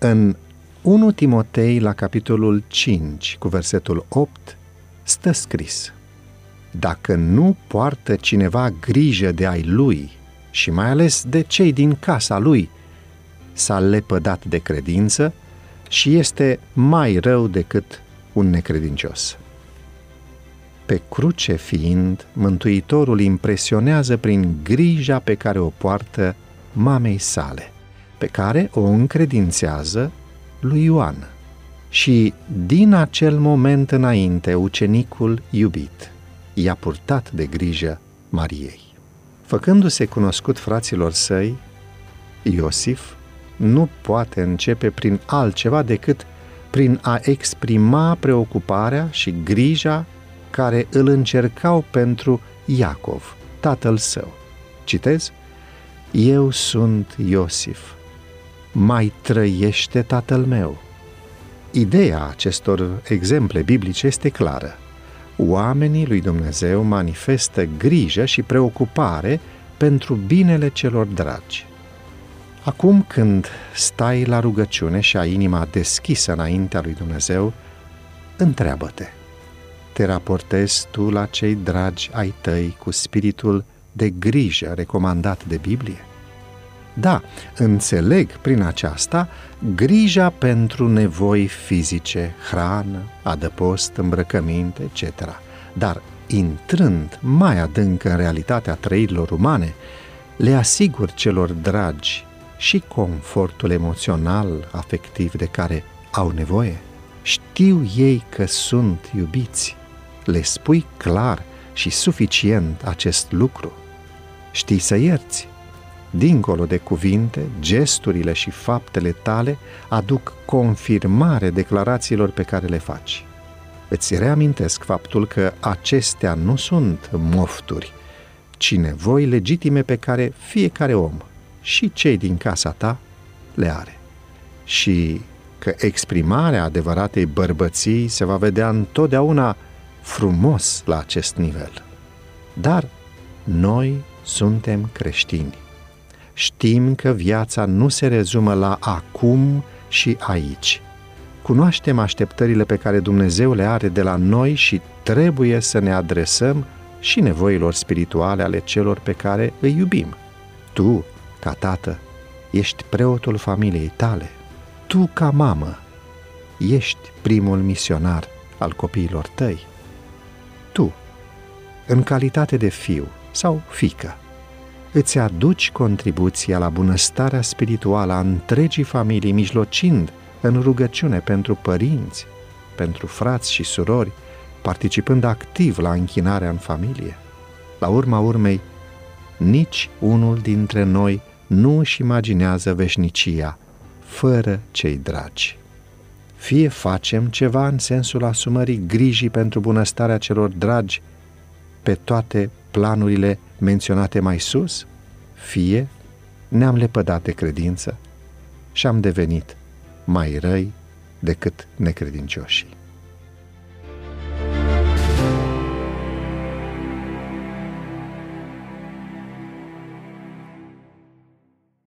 În 1 Timotei, la capitolul 5, cu versetul 8, stă scris Dacă nu poartă cineva grijă de ai lui și mai ales de cei din casa lui, s-a lepădat de credință și este mai rău decât un necredincios. Pe cruce fiind, Mântuitorul impresionează prin grija pe care o poartă mamei sale, pe care o încredințează lui Ioan. Și din acel moment înainte, ucenicul iubit i-a purtat de grijă Mariei. Făcându-se cunoscut fraților săi, Iosif nu poate începe prin altceva decât prin a exprima preocuparea și grija care îl încercau pentru Iacov, tatăl său. Citez? Eu sunt Iosif. Mai trăiește tatăl meu. Ideea acestor exemple biblice este clară. Oamenii lui Dumnezeu manifestă grijă și preocupare pentru binele celor dragi. Acum când stai la rugăciune și ai inima deschisă înaintea lui Dumnezeu, întreabă-te, te raportezi tu la cei dragi ai tăi cu spiritul de grijă recomandat de Biblie? Da, înțeleg prin aceasta grija pentru nevoi fizice, hrană, adăpost, îmbrăcăminte, etc. Dar intrând mai adânc în realitatea trăirilor umane, le asigur celor dragi și confortul emoțional, afectiv de care au nevoie. Știu ei că sunt iubiți. Le spui clar și suficient acest lucru. Știi să ierți. Dincolo de cuvinte, gesturile și faptele tale aduc confirmare declarațiilor pe care le faci. Îți reamintesc faptul că acestea nu sunt mofturi, ci nevoi legitime pe care fiecare om și cei din casa ta le are. Și că exprimarea adevăratei bărbății se va vedea întotdeauna frumos la acest nivel. Dar noi suntem creștini. Știm că viața nu se rezumă la acum și aici. Cunoaștem așteptările pe care Dumnezeu le are de la noi și trebuie să ne adresăm și nevoilor spirituale ale celor pe care îi iubim. Tu ca tată, ești preotul familiei tale. Tu, ca mamă, ești primul misionar al copiilor tăi. Tu, în calitate de fiu sau fică, îți aduci contribuția la bunăstarea spirituală a întregii familii, mijlocind în rugăciune pentru părinți, pentru frați și surori, participând activ la închinarea în familie. La urma urmei, nici unul dintre noi nu își imaginează veșnicia fără cei dragi. Fie facem ceva în sensul asumării grijii pentru bunăstarea celor dragi pe toate planurile menționate mai sus, fie ne-am lepădat de credință și am devenit mai răi decât necredincioșii.